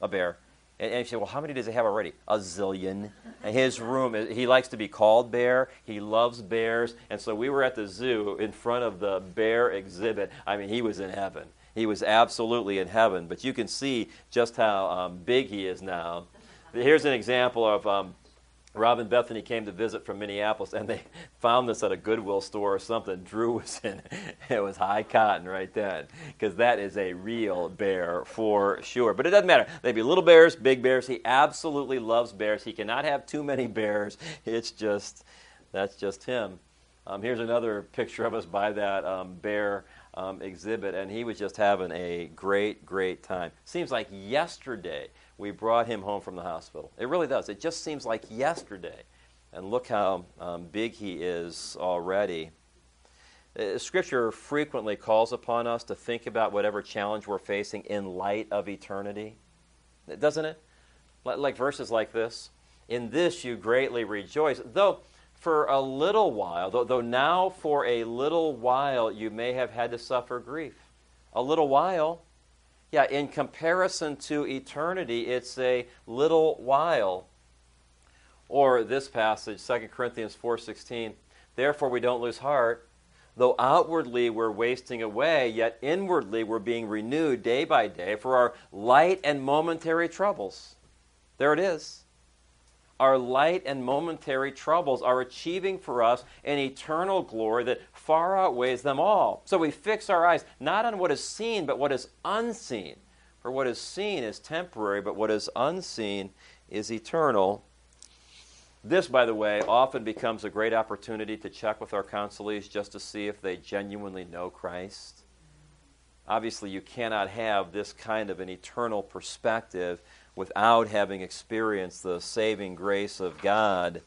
a bear. And, he said, "Well, how many does he have already?" A zillion. And his room, he likes to be called Bear. He loves bears, and so we were at the zoo in front of the bear exhibit. I mean, he was in heaven. He was absolutely in heaven. But you can see just how um, big he is now. Here's an example of. Um, Rob and Bethany came to visit from Minneapolis, and they found this at a Goodwill store or something. Drew was in it was high cotton right then, because that is a real bear for sure. But it doesn't matter. They be little bears, big bears. He absolutely loves bears. He cannot have too many bears. It's just that's just him. Um, here's another picture of us by that um, bear um, exhibit, and he was just having a great, great time. Seems like yesterday we brought him home from the hospital. It really does. It just seems like yesterday. And look how um, big he is already. Uh, scripture frequently calls upon us to think about whatever challenge we're facing in light of eternity, doesn't it? Like verses like this In this you greatly rejoice, though for a little while, though, though now for a little while you may have had to suffer grief. A little while yeah, in comparison to eternity, it's a little while. Or this passage, 2 Corinthians 4:16, therefore we don't lose heart, though outwardly we're wasting away, yet inwardly we're being renewed day by day for our light and momentary troubles. There it is our light and momentary troubles are achieving for us an eternal glory that far outweighs them all. So we fix our eyes not on what is seen, but what is unseen. For what is seen is temporary, but what is unseen is eternal. This, by the way, often becomes a great opportunity to check with our counselees just to see if they genuinely know Christ. Obviously, you cannot have this kind of an eternal perspective without having experienced the saving grace of God.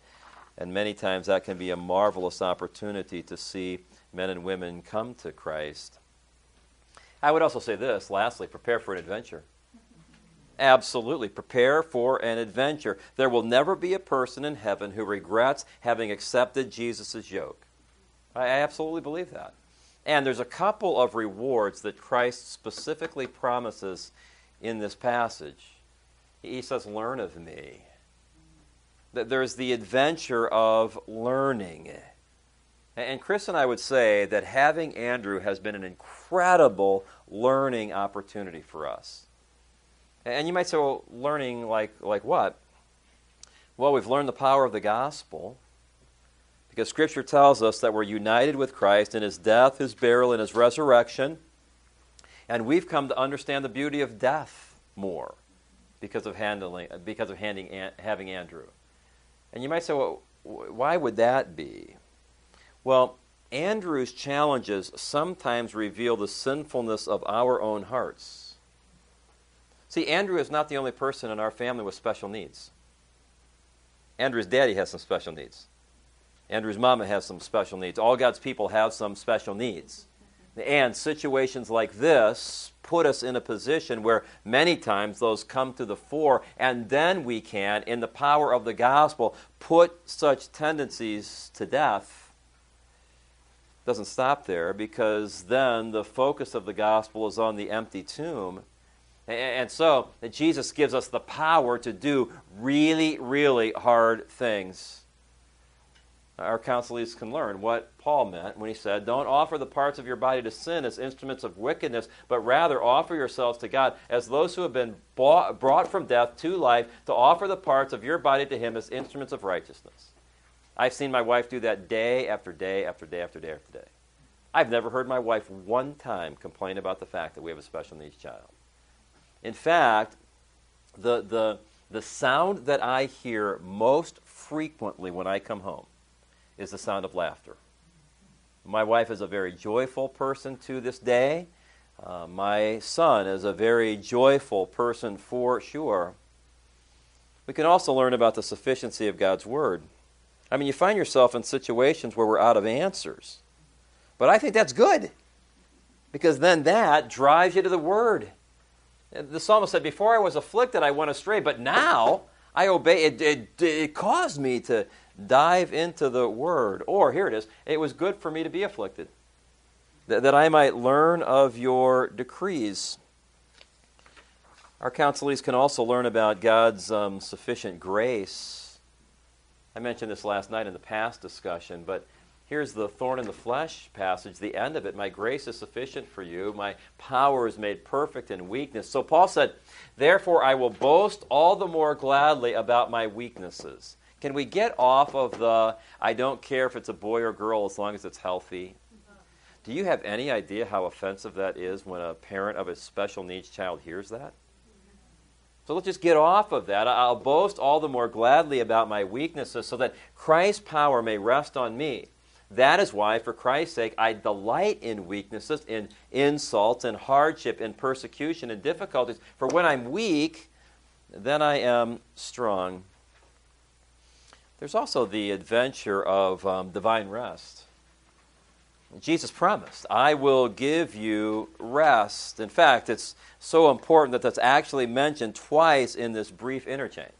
And many times that can be a marvelous opportunity to see men and women come to Christ. I would also say this lastly, prepare for an adventure. Absolutely. Prepare for an adventure. There will never be a person in heaven who regrets having accepted Jesus' yoke. I absolutely believe that. And there's a couple of rewards that Christ specifically promises in this passage. He says, Learn of me. That there's the adventure of learning. And Chris and I would say that having Andrew has been an incredible learning opportunity for us. And you might say, well, learning like, like what? Well, we've learned the power of the gospel because Scripture tells us that we're united with Christ in his death, his burial, and his resurrection. And we've come to understand the beauty of death more because of, handling, because of handing, having Andrew. And you might say, well, why would that be? Well, Andrew's challenges sometimes reveal the sinfulness of our own hearts. See, Andrew is not the only person in our family with special needs. Andrew's daddy has some special needs. Andrew's mama has some special needs. All God's people have some special needs. And situations like this put us in a position where many times those come to the fore, and then we can, in the power of the gospel, put such tendencies to death. Doesn't stop there because then the focus of the gospel is on the empty tomb and so Jesus gives us the power to do really, really hard things. Our counselees can learn what Paul meant when he said, Don't offer the parts of your body to sin as instruments of wickedness, but rather offer yourselves to God as those who have been bought, brought from death to life, to offer the parts of your body to Him as instruments of righteousness. I've seen my wife do that day after day after day after day after day. I've never heard my wife one time complain about the fact that we have a special needs child. In fact, the, the, the sound that I hear most frequently when I come home is the sound of laughter. My wife is a very joyful person to this day. Uh, my son is a very joyful person for sure. We can also learn about the sufficiency of God's Word. I mean, you find yourself in situations where we're out of answers. But I think that's good because then that drives you to the Word. The psalmist said, Before I was afflicted, I went astray, but now I obey. It, it, it caused me to dive into the word. Or, here it is, it was good for me to be afflicted, that, that I might learn of your decrees. Our counselees can also learn about God's um, sufficient grace. I mentioned this last night in the past discussion, but Here's the thorn in the flesh passage, the end of it. My grace is sufficient for you. My power is made perfect in weakness. So Paul said, Therefore I will boast all the more gladly about my weaknesses. Can we get off of the I don't care if it's a boy or girl as long as it's healthy? Do you have any idea how offensive that is when a parent of a special needs child hears that? So let's just get off of that. I'll boast all the more gladly about my weaknesses so that Christ's power may rest on me. That is why, for Christ's sake, I delight in weaknesses, in insults, in hardship, in persecution, in difficulties. For when I'm weak, then I am strong. There's also the adventure of um, divine rest. Jesus promised, I will give you rest. In fact, it's so important that that's actually mentioned twice in this brief interchange.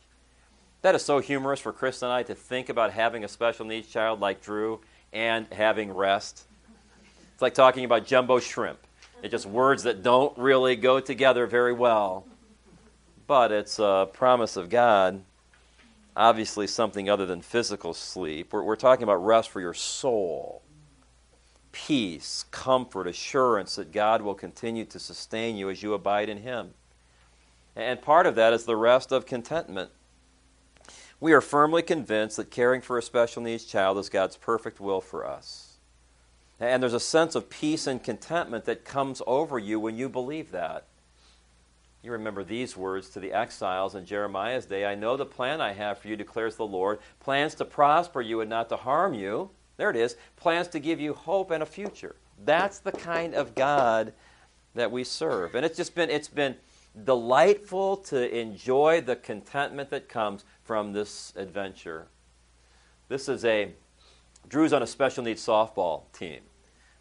That is so humorous for Chris and I to think about having a special needs child like Drew and having rest. It's like talking about jumbo shrimp. It's just words that don't really go together very well. But it's a promise of God. Obviously, something other than physical sleep. We're, we're talking about rest for your soul peace, comfort, assurance that God will continue to sustain you as you abide in Him. And part of that is the rest of contentment. We are firmly convinced that caring for a special needs child is God's perfect will for us. And there's a sense of peace and contentment that comes over you when you believe that. You remember these words to the exiles in Jeremiah's day I know the plan I have for you, declares the Lord plans to prosper you and not to harm you. There it is plans to give you hope and a future. That's the kind of God that we serve. And it's just been, it's been delightful to enjoy the contentment that comes from this adventure. This is a, Drew's on a special needs softball team,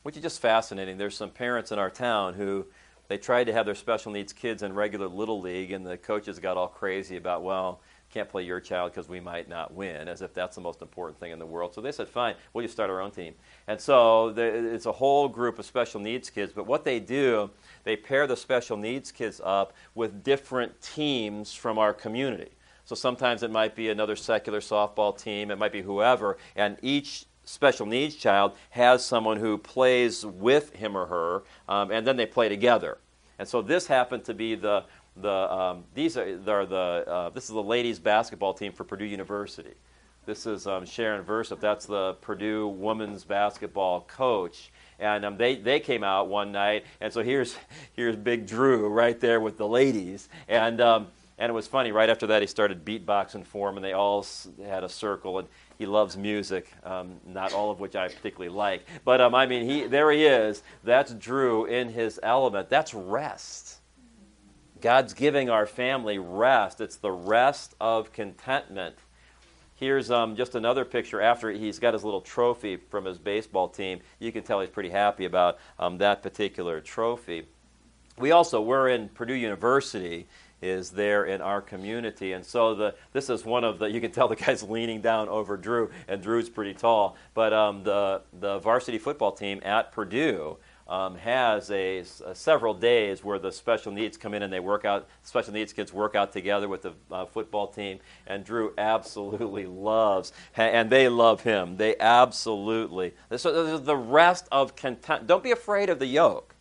which is just fascinating. There's some parents in our town who they tried to have their special needs kids in regular little league, and the coaches got all crazy about, well, can't play your child because we might not win, as if that's the most important thing in the world. So they said, fine, we'll just start our own team. And so it's a whole group of special needs kids. But what they do, they pair the special needs kids up with different teams from our community. So sometimes it might be another secular softball team, it might be whoever, and each special needs child has someone who plays with him or her, um, and then they play together. And so this happened to be the the um, these are, are the uh, this is the ladies basketball team for Purdue University. This is um, Sharon Versyp. That's the Purdue women's basketball coach. And um, they, they came out one night, and so here's here's Big Drew right there with the ladies, and um, and it was funny. Right after that, he started beatboxing for them, and they all had a circle. And he loves music, um, not all of which I particularly like, but um, I mean, he there he is. That's Drew in his element. That's rest. God's giving our family rest. It's the rest of contentment. Here's um, just another picture after he's got his little trophy from his baseball team. You can tell he's pretty happy about um, that particular trophy. We also, we're in Purdue University, is there in our community. And so the, this is one of the, you can tell the guy's leaning down over Drew, and Drew's pretty tall. But um, the, the varsity football team at Purdue um, has a, a, several days where the special needs come in and they work out. Special needs kids work out together with the uh, football team, and Drew absolutely loves, and they love him. They absolutely. So the rest of content. Don't be afraid of the yoke.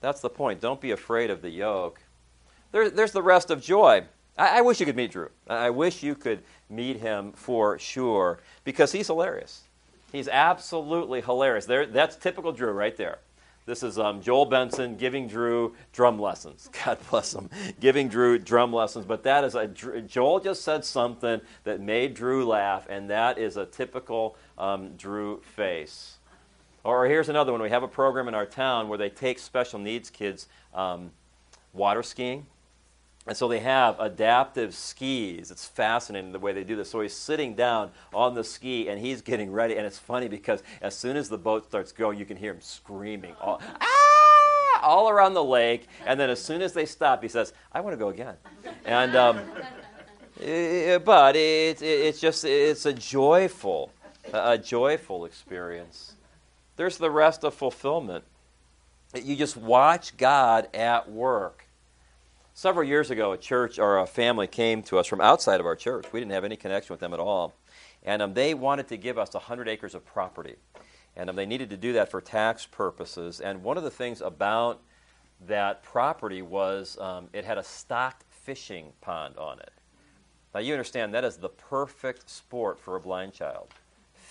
That's the point. Don't be afraid of the yoke. There, there's the rest of joy. I, I wish you could meet Drew. I wish you could meet him for sure because he's hilarious. He's absolutely hilarious. There, that's typical Drew right there. This is um, Joel Benson giving Drew drum lessons. God bless him. Giving Drew drum lessons. But that is a, Joel just said something that made Drew laugh, and that is a typical um, Drew face. Or here's another one. We have a program in our town where they take special needs kids um, water skiing. And so they have adaptive skis. It's fascinating the way they do this. So he's sitting down on the ski and he's getting ready. And it's funny because as soon as the boat starts going, you can hear him screaming all, ah! all around the lake. And then as soon as they stop, he says, I want to go again. And, um, but it, it, it's just, it's a joyful, a joyful experience. There's the rest of fulfillment. You just watch God at work. Several years ago, a church or a family came to us from outside of our church. We didn't have any connection with them at all. And um, they wanted to give us 100 acres of property. And um, they needed to do that for tax purposes. And one of the things about that property was um, it had a stocked fishing pond on it. Now, you understand that is the perfect sport for a blind child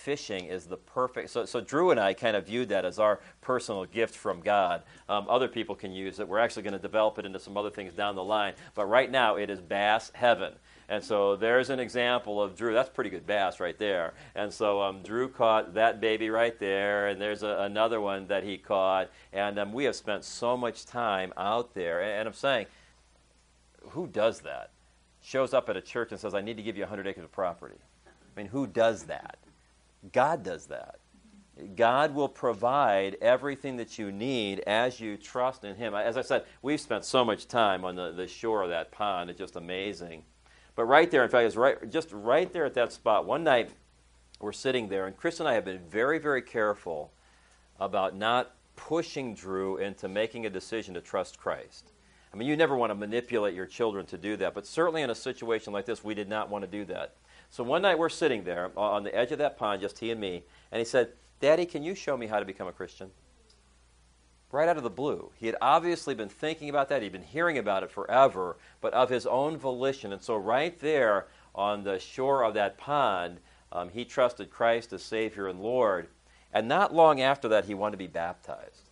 fishing is the perfect. So, so Drew and I kind of viewed that as our personal gift from God. Um, other people can use it. We're actually going to develop it into some other things down the line. But right now, it is bass heaven. And so there's an example of Drew. That's pretty good bass right there. And so um, Drew caught that baby right there, and there's a, another one that he caught. And um, we have spent so much time out there. And, and I'm saying, who does that? Shows up at a church and says, I need to give you 100 acres of property. I mean, who does that? God does that. God will provide everything that you need as you trust in Him. As I said, we've spent so much time on the, the shore of that pond. It's just amazing. But right there, in fact, it's right, just right there at that spot. One night, we're sitting there, and Chris and I have been very, very careful about not pushing Drew into making a decision to trust Christ. I mean, you never want to manipulate your children to do that, but certainly in a situation like this, we did not want to do that. So one night we're sitting there on the edge of that pond, just he and me, and he said, Daddy, can you show me how to become a Christian? Right out of the blue. He had obviously been thinking about that. He'd been hearing about it forever, but of his own volition. And so, right there on the shore of that pond, um, he trusted Christ as Savior and Lord. And not long after that, he wanted to be baptized.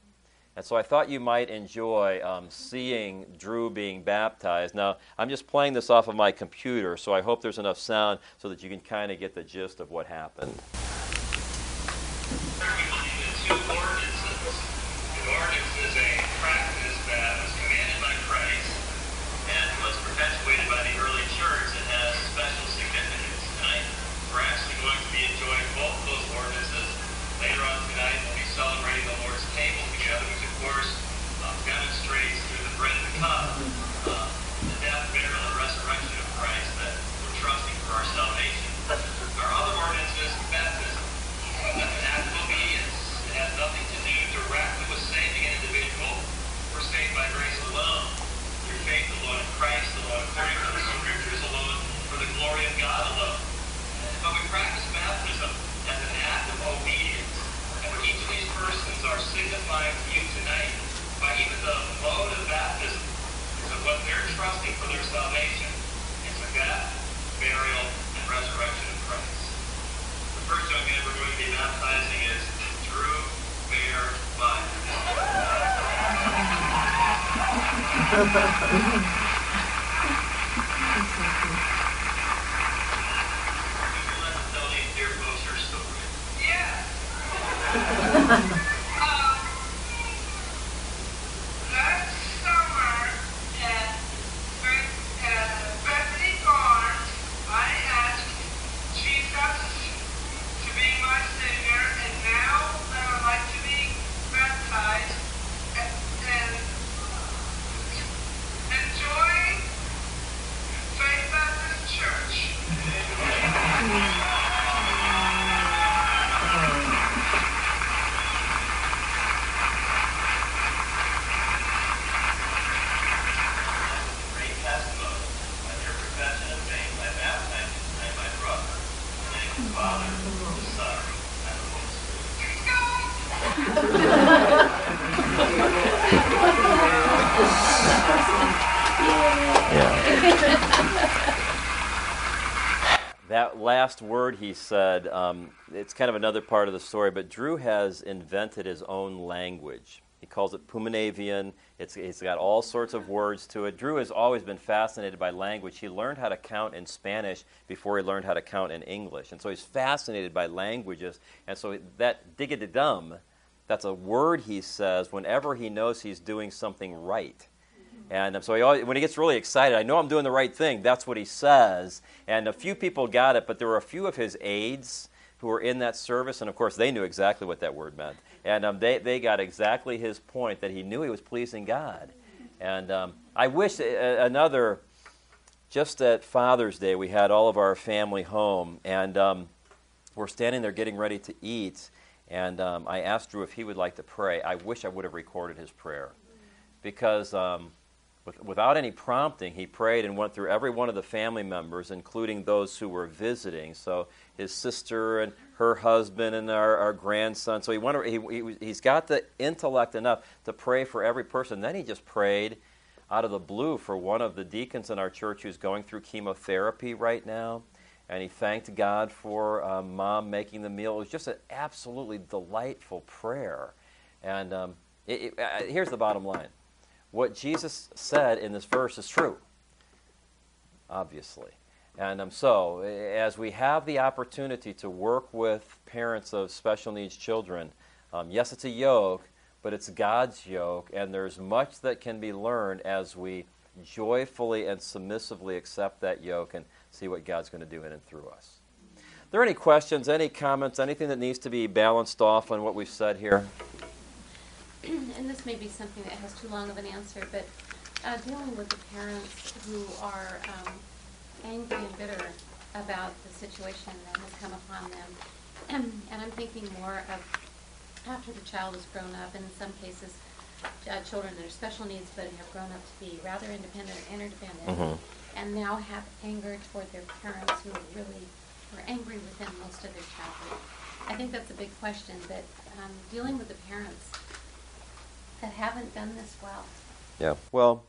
And so I thought you might enjoy um, seeing Drew being baptized. Now, I'm just playing this off of my computer, so I hope there's enough sound so that you can kind of get the gist of what happened. To you tonight by even the mode of baptism is of what they're trusting for their salvation. is a death, burial, and resurrection of Christ. The first young man we're going to be baptizing is Drew Bear Bud. that last word he um, it's kind of another part of the story, but Drew has invented his own language. He calls it Puminavian. It's, it's got all sorts of words to it. Drew has always been fascinated by language. He learned how to count in Spanish before he learned how to count in English. And so he's fascinated by languages. And so that diggity-dum, that's a word he says whenever he knows he's doing something right. And um, so he always, when he gets really excited, I know I'm doing the right thing. That's what he says. And a few people got it, but there were a few of his aides who were in that service, and of course they knew exactly what that word meant. And um, they, they got exactly his point that he knew he was pleasing God. And um, I wish uh, another, just at Father's Day, we had all of our family home, and um, we're standing there getting ready to eat. And um, I asked Drew if he would like to pray. I wish I would have recorded his prayer because um, without any prompting, he prayed and went through every one of the family members, including those who were visiting. So his sister and her husband and our, our grandson. So he, went, he, he, he's got the intellect enough to pray for every person. Then he just prayed out of the blue for one of the deacons in our church who's going through chemotherapy right now. And he thanked God for um, mom making the meal. It was just an absolutely delightful prayer. And um, it, it, uh, here's the bottom line what Jesus said in this verse is true, obviously. And um, so, as we have the opportunity to work with parents of special needs children, um, yes, it's a yoke, but it's God's yoke, and there's much that can be learned as we joyfully and submissively accept that yoke and see what God's going to do in and through us. Are there any questions, any comments, anything that needs to be balanced off on what we've said here? and this may be something that has too long of an answer, but uh, dealing with the parents who are um, angry and bitter about the situation that has come upon them. and I'm thinking more of after the child has grown up, and in some cases, uh, children that are special needs but have grown up to be rather independent or interdependent, mm-hmm. and now have anger toward their parents who are really were angry with them most of their childhood. I think that's a big question, but um, dealing with the parents that haven't done this well. Yeah, well,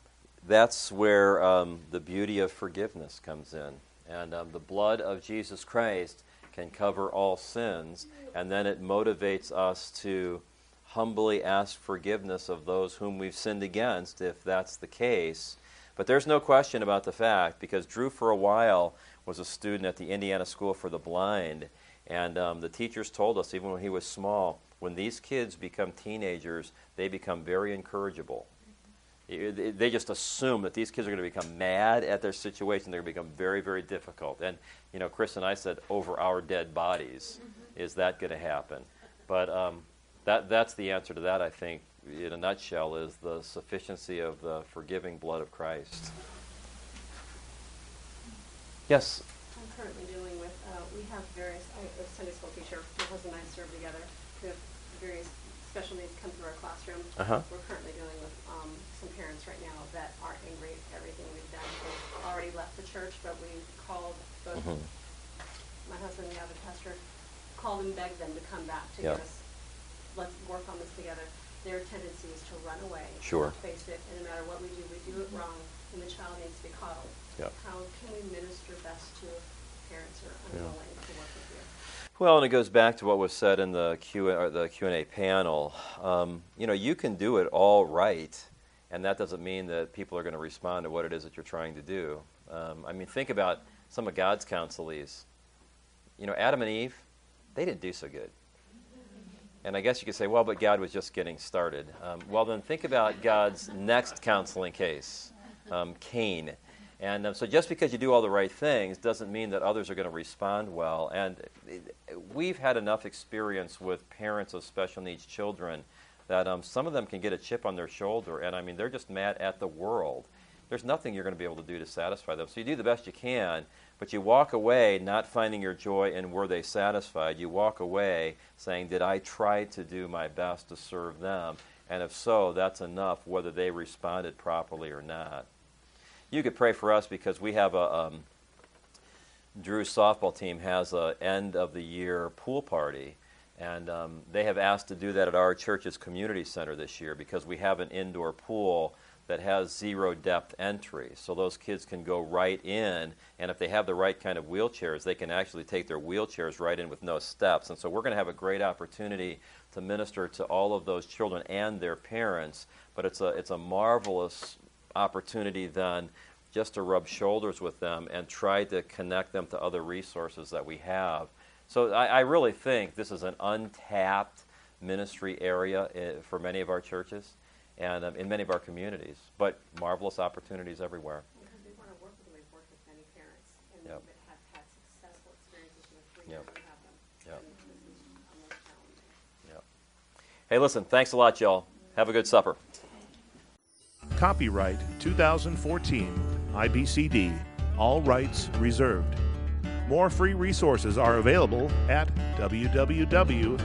that's where um, the beauty of forgiveness comes in. And um, the blood of Jesus Christ can cover all sins, and then it motivates us to humbly ask forgiveness of those whom we've sinned against, if that's the case. But there's no question about the fact, because Drew, for a while, was a student at the Indiana School for the Blind, and um, the teachers told us, even when he was small, when these kids become teenagers, they become very incorrigible. They just assume that these kids are going to become mad at their situation. They're going to become very, very difficult. And, you know, Chris and I said, over our dead bodies, mm-hmm. is that going to happen? But um, that, that's the answer to that, I think, in a nutshell, is the sufficiency of the forgiving blood of Christ. Yes? I'm currently uh, we have various, I, a Sunday school teacher, my husband and I serve together we have various special needs come through our classroom. Uh-huh. We're currently dealing with um, some parents right now that are angry at everything we've done. They've already left the church, but we called both mm-hmm. my husband and the other pastor, called and begged them to come back to give us let's work on this together, their tendency is to run away. Sure. Face it, and no matter what we do, we do it wrong, and the child needs to be coddled. Yep. How can we minister best to parents are unwilling to work with you? Well, and it goes back to what was said in the Q or the Q and A panel. Um, you know, you can do it all right, and that doesn't mean that people are going to respond to what it is that you're trying to do. Um, I mean, think about some of God's counselees. You know, Adam and Eve, they didn't do so good. And I guess you could say, well, but God was just getting started. Um, well, then think about God's next counseling case, um, Cain. And um, so just because you do all the right things doesn't mean that others are going to respond well. And we've had enough experience with parents of special needs children that um, some of them can get a chip on their shoulder, and I mean, they're just mad at the world. There's nothing you're going to be able to do to satisfy them. So you do the best you can, but you walk away not finding your joy in were they satisfied. You walk away saying, Did I try to do my best to serve them? And if so, that's enough, whether they responded properly or not. You could pray for us because we have a. Um, Drew's softball team has a end of the year pool party, and um, they have asked to do that at our church's community center this year because we have an indoor pool that has zero depth entry. So those kids can go right in, and if they have the right kind of wheelchairs, they can actually take their wheelchairs right in with no steps. And so we're going to have a great opportunity to minister to all of those children and their parents. But it's a, it's a marvelous opportunity then just to rub shoulders with them and try to connect them to other resources that we have. So I, I really think this is an untapped ministry area eh, for many of our churches and um, in many of our communities, but marvelous opportunities everywhere. Because we want to work with them, we've worked with many parents, and Yep. that have had successful experiences in Yep. we have them. Yep. And this is almost challenging. Yep. Hey, listen, thanks a lot, y'all. Have a good supper. Copyright 2014 IBCD. All rights reserved. More free resources are available at www.ibcd.org.